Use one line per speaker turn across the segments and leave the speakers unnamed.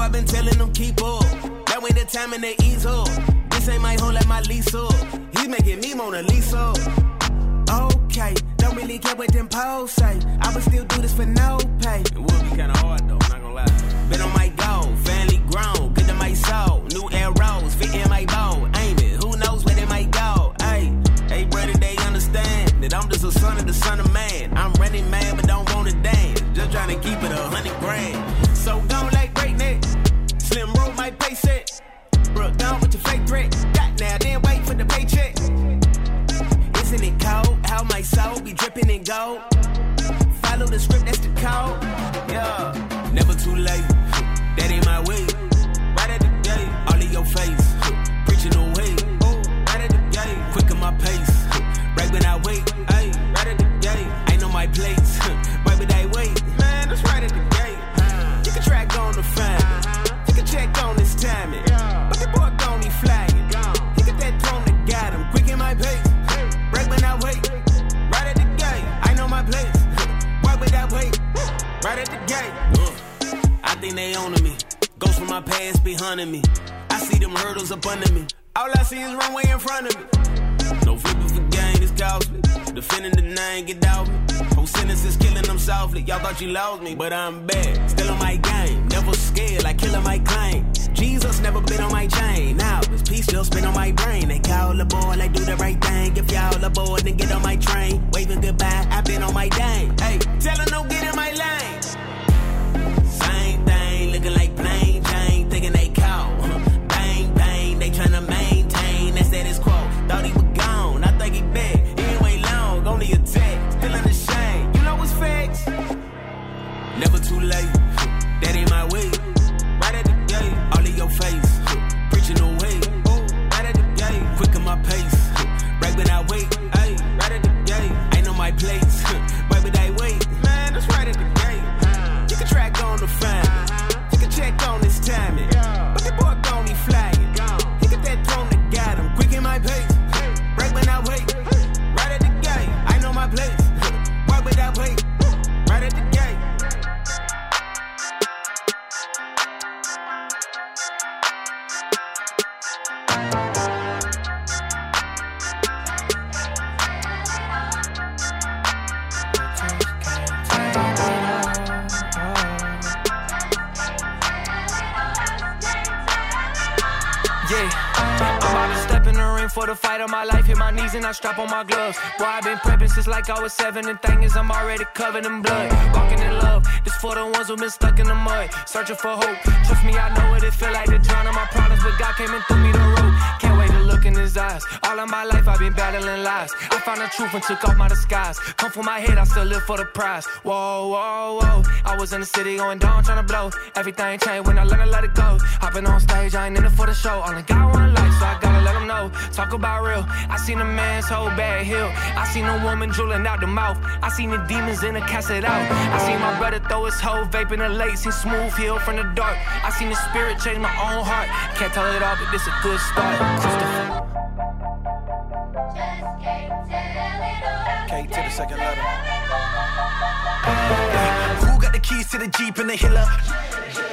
I've been telling them keep up. That way the time and they ease up. This ain't my home, let my lease up. He making me Mona Lisa. Okay, don't really care what them posts say. I would still do this for no pay. It would be kinda hard though, not gonna lie. Been on my go, family grown, up under me. All I see is runway in front of me. No flipping for gain, it's costly. Defending the name, get out me. Whole sentences killing them softly. Y'all thought you lost me, but I'm back. Still on my game. Never scared, like killing my claim. Jesus never been on my chain. Now this peace still spin on my brain. They call aboard, like do the right thing. If y'all aboard, then get on my train. Waving goodbye, i been on my dang. Hey, tell them no get in my lane.
Yeah, I'm about to step in the ring for the fight of my life. Hit my knees and I strap on my gloves. Boy, I've been prepping since like I was seven. And thing is, I'm already covered in blood. Walking in love. This for the ones who been stuck in the mud. Searching for hope. Trust me, I know what it feel like to drown in my problems. But God came and threw me the rope. Can't look in his eyes. All of my life, I've been battling lies. I found the truth and took off my disguise. Come for my head, I still live for the prize. Whoa, whoa, whoa. I was in the city going down, trying to blow. Everything changed when I learned to let it go. Hopping on stage, I ain't in it for the show. Only God wanna like, so I gotta let him know. Talk about real. I seen a man's whole bad hill. I seen a woman drooling out the mouth. I seen the demons in the cast it out. I seen my brother throw his whole vape in the lake. Seen smooth hill from the dark. I seen the spirit change my own heart. Can't tell it all, but this a good start. Christopher.
K to the second letter. Who got the keys to the Jeep and the Hiller?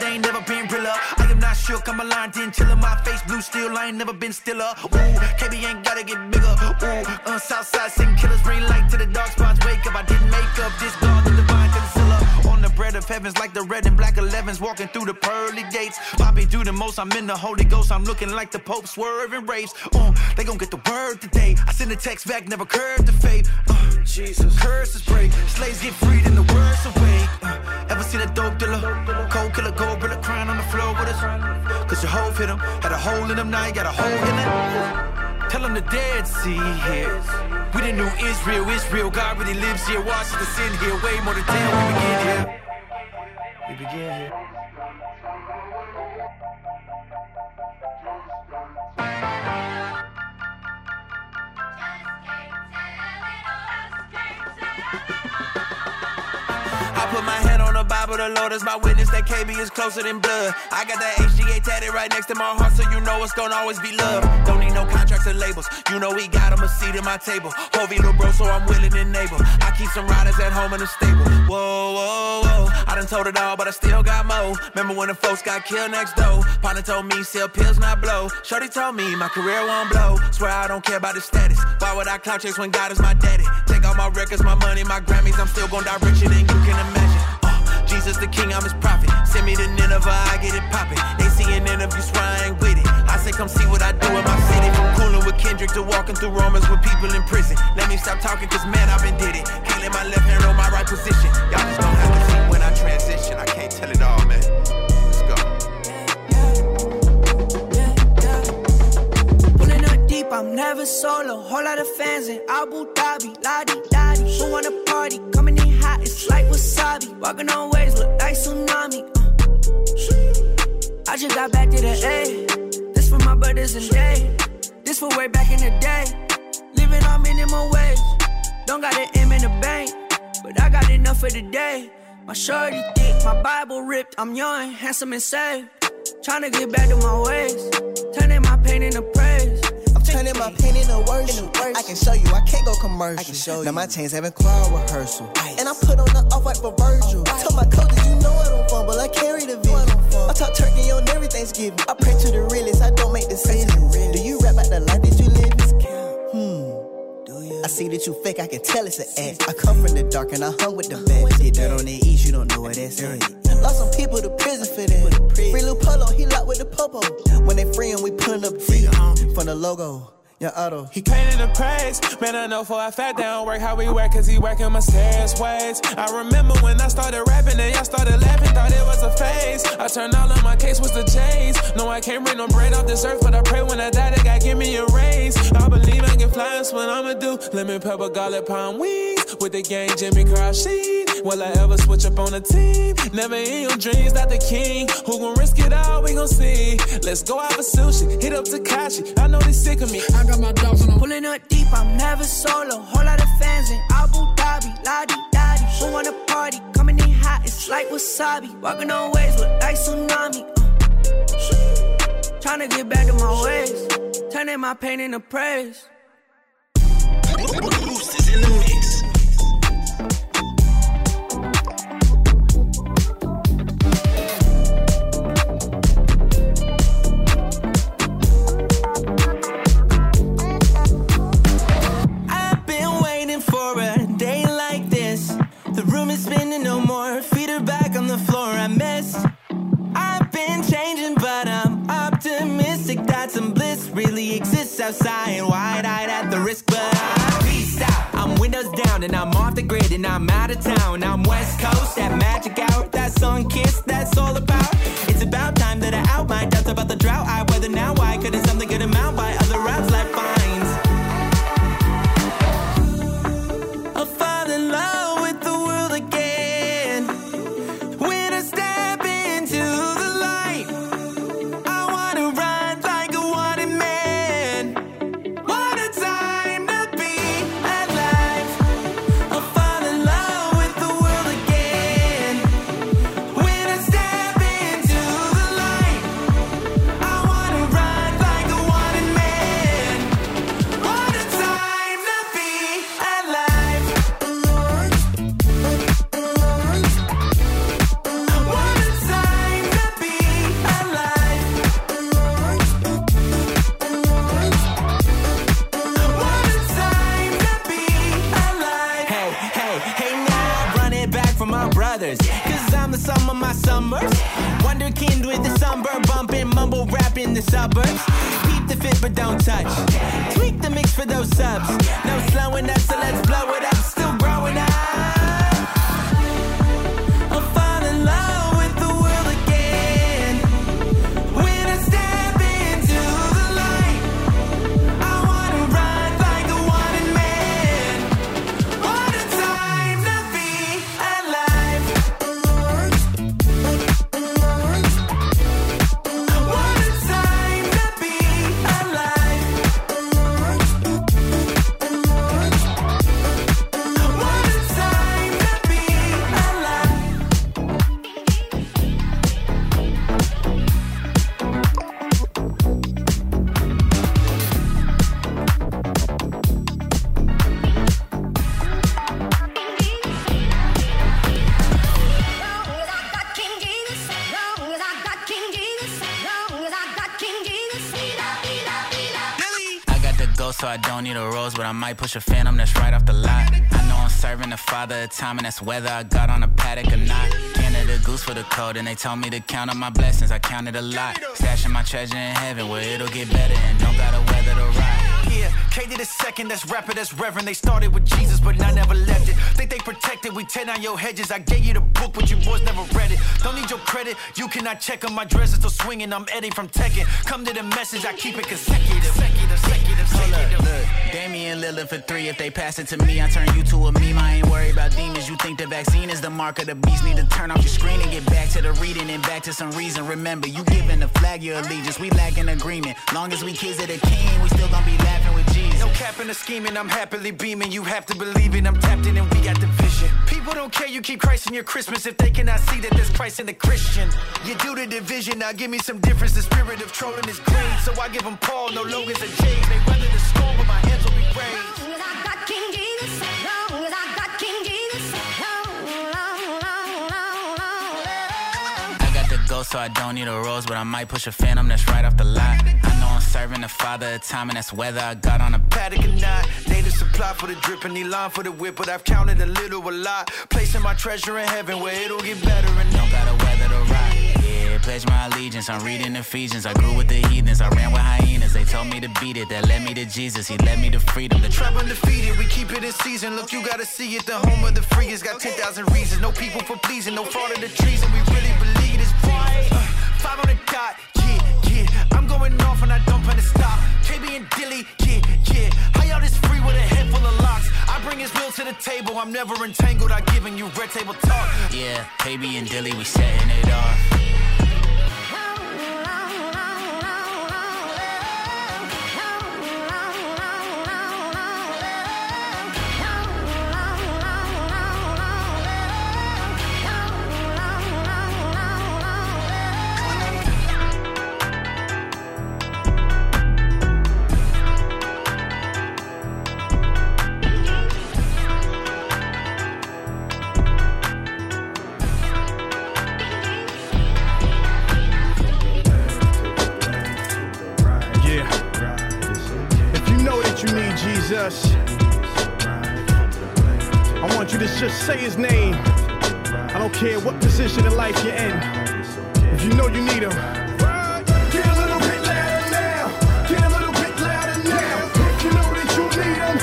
They ain't never been realer. I am not shook, I'm a line in chiller. My face blue steel, I ain't never been stiller. Ooh, KB ain't gotta get bigger. Ooh, uh, Southside sing killers, bring light to the dark spots. Wake up, I didn't make up this God, the divine bread of heavens, like the red and black 11s, walking through the pearly gates. Popping through the most, I'm in the Holy Ghost. I'm looking like the Pope swerving raves. Uh, they gon' get the word today. I send a text back, never curved the faith. Uh, Jesus, curses break. Slaves get freed and the words away. Uh, ever seen a dope dealer? Cold killer, gold brother crying on the floor with us. Cause your hoe hit him, had a hole in him, now you got a hole in it. Tell him the dead see here. We the new Israel, Israel. God really lives here. Watching the sin here. Way more than damn, we begin here. We begin here. I put my hand on the Bible, the Lord is my witness that KB is closer than blood. I got that HGA tatted right next to my heart, so you know it's gonna always be love. Don't need no contracts or labels. You know we got a seat at my table. Hovey little bro, so I'm willing and able. I keep some riders at home in the stable. Whoa, whoa, whoa. I done told it all, but I still got more. Remember when the folks got killed next door? Partner told me, sell pills, not blow. Shorty told me my career won't blow. Swear I don't care about the status. Why would I cloud chase when God is my daddy? Take all my records, my money, my Grammys. I'm still gonna die richer than you can imagine. Uh, Jesus the King, I'm his prophet. Send me to Nineveh, I get it poppin'. They see an interview, swear I ain't with it. I say, come see what I do in my city. From cooling with Kendrick to walking through Romans with people in prison. Let me stop talking, cause man, I've been did it. Can't let my left hand on my right position. Y'all just gon' have to see transition. I can't tell it all, man. Let's go.
Pulling up deep, I'm never solo. Whole lot of fans in Abu Dhabi, la di da di. Who wanna party? Coming in hot, it's like wasabi. Walking on waves, look like tsunami. Uh. I just got back to the A. This for my brothers and day. This for way back in the day. Living on minimum wage. Don't got an M in the bank, but I got enough for the day. My shorty thick, my Bible ripped. I'm young, handsome, and saved. Tryna get back to my ways. Turning my pain into praise.
I'm turning my pain into worship. I can show you, I can't go commercial. I can show you. Now my chains having choir rehearsal. And I put on the off white for Virgil. Tell my coaches, you know I don't fumble. I carry the vision. I talk turkey on every Thanksgiving. I pray to the realest, I don't make decisions. Do you rap about the life that you live? Hmm. I see that you fake, I can tell it's an act. I come from the dark and I hung with the best. Did dirt on the east, you don't know what that's at. Lost some people to prison for that. Free Lil Polo, he locked with the popo. When they free him, we putting up T from the logo. Yeah, auto.
He painted the praise. Man, I know for a fact they don't work how we work, cause he working mysterious ways. I remember when I started rapping and y'all started laughing, thought it was a phase. I turned all of my case was the J's. No, I can't bring no bread off this earth, but I pray when I die, they God give me a raise. What I'ma do. Lemon pepper, garlic, palm wings. With the gang, Jimmy Croce. Will I ever switch up on a team? Never in your dreams, not the king. Who gon' risk it all? We gon' see. Let's go out for sushi. Hit up Takashi. I know they sick of me. I got my dogs on
Pulling up deep, I'm never solo. Whole lot of fans in Abu Dhabi, la di da di. Who wanna party? Coming in hot, it's like wasabi. Walking on waves, look like tsunami. Uh. to get back to my ways, turning my pain into praise.
I'm out of town. I'm West Coast, that magic hour, that sun kiss, that's all about. No slowing up, so let's blow it up.
Ghost, so I don't need a rose, but I might push a phantom that's right off the lot. I know I'm serving the father of time, and that's whether I got on a Patek or not. Canada goose for the cold, and they told me to count up my blessings. I counted a lot. Stashing my treasure in heaven where it'll get better and don't gotta weather the ride.
Yeah, K a second, that's rapper, that's reverend. They started with Jesus, but I never left it. Think they protected, we tear down your hedges. I gave you the book, but you boys never read it. Don't need your credit, you cannot check on my dress, is still swinging. I'm Eddie from Tekken. Come to the message, I keep it consecutive. Consecutive, consecutive, consecutive.
Look, Damian Lillard for three. If they pass it to me, I turn you to a meme. I ain't worried about demons. You think the vaccine is the mark of the beast? Need to turn off your screen and get back to the reading and back to some reason. Remember, you giving the flag your allegiance. We lack an agreement. Long as we kids of the king, we still gonna be laughing with Jesus.
No cap scheming, I'm happily beaming. You have to believe it, I'm tapped in and we got the vision. People don't care, you keep Christ in your Christmas if they cannot see that there's Christ in the Christian. You do the division, now give me some difference. The spirit of trolling is great, so I give them Paul, no Logans or James. They weather the storm, but my hands will be raised.
I got
the ghost, so I don't need a rose, but I might push a phantom that's right off the lot. Serving the father of time, and that's whether I got on a
Patek or not, native supply for the drip and the line for the whip, but I've counted a little, a lot. Placing my treasure in heaven where it'll get better and
don't gotta weather the ride. Yeah, pledge my allegiance. I'm reading Ephesians. I grew with the heathens. I ran with hyenas. They told me to beat it. That led me to Jesus. He led me to freedom. The
Trap undefeated, we keep it in season. Look, you gotta see it. The home of the free has got 10,000 reasons. No people for pleasing, no fraud of the treason. We really believe this right. Uh, five on the dot, going off and I don't plan to stop. KB and Dilly, yeah, yeah. How y'all this free with a head full of locks? I bring his will to the table. I'm never entangled. I giving you red table talk.
Yeah, KB and Dilly, we setting it off.
Say his name. I don't care what position in life you're in. If you know you need him. Get a little bit louder now. Get a little bit louder now. If you know that you need him,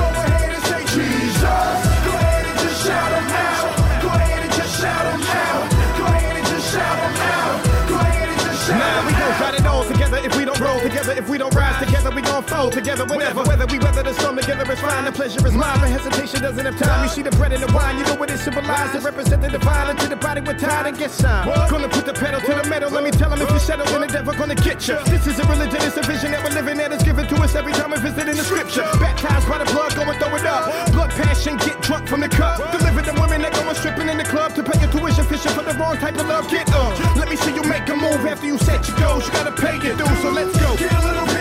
go ahead and say Jesus. Go ahead and just shout him out. Go ahead and just shout him out. Go ahead and just shout him out. Go ahead and just shout
Nah, we gon' fight it all together if we don't roll together. If we don't rise together, we gon' fall together. Whenever, whether we weather the storm together, it's fine. The pleasure is mine, but hesitation doesn't have time. You see the bread and the wine, you know what it symbolizes. It represent the divine until the body with tied and get signed. Gonna put the pedal to the metal. Let me tell them if you settle, then the devil gonna get you. This is a religion, it's a vision that we're living that is given to us every time we visit in the scripture. Baptized by the blood, go and throw it up. Blood passion, get drunk from the cup. Deliver the women that going stripping in the club to pay your tuition, fishing for the wrong type of love. Get up. Let me see you make a move after you set your goals. You gotta pay your dues, so let's go. Get a little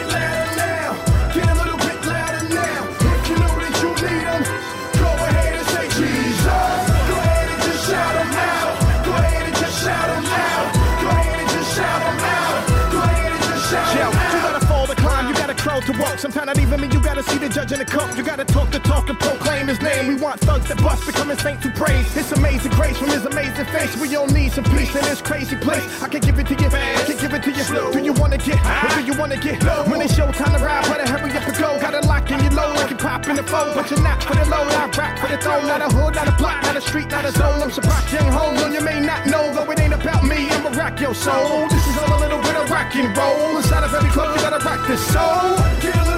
Sometimes not even me, you gotta see the judge in the cup. You gotta talk the talk and proclaim his name. We want thugs that bust, becoming saints who praise. It's amazing grace from his amazing face. We all need some peace in this crazy place. I can give it to you, I can give it to you. Do you wanna get, do you wanna get low? When it's show time to ride, better hurry up and go. Gotta lock in your low like you pop in the phone. But you're not for the load, I rock for the throne. Not a hood, not a block, not a street, not a zone. I'm surprised young though you may not know. Though it ain't about me, I'ma rock your soul. This is all a little bit of rock and roll. Inside of every club, you gotta rock this soul.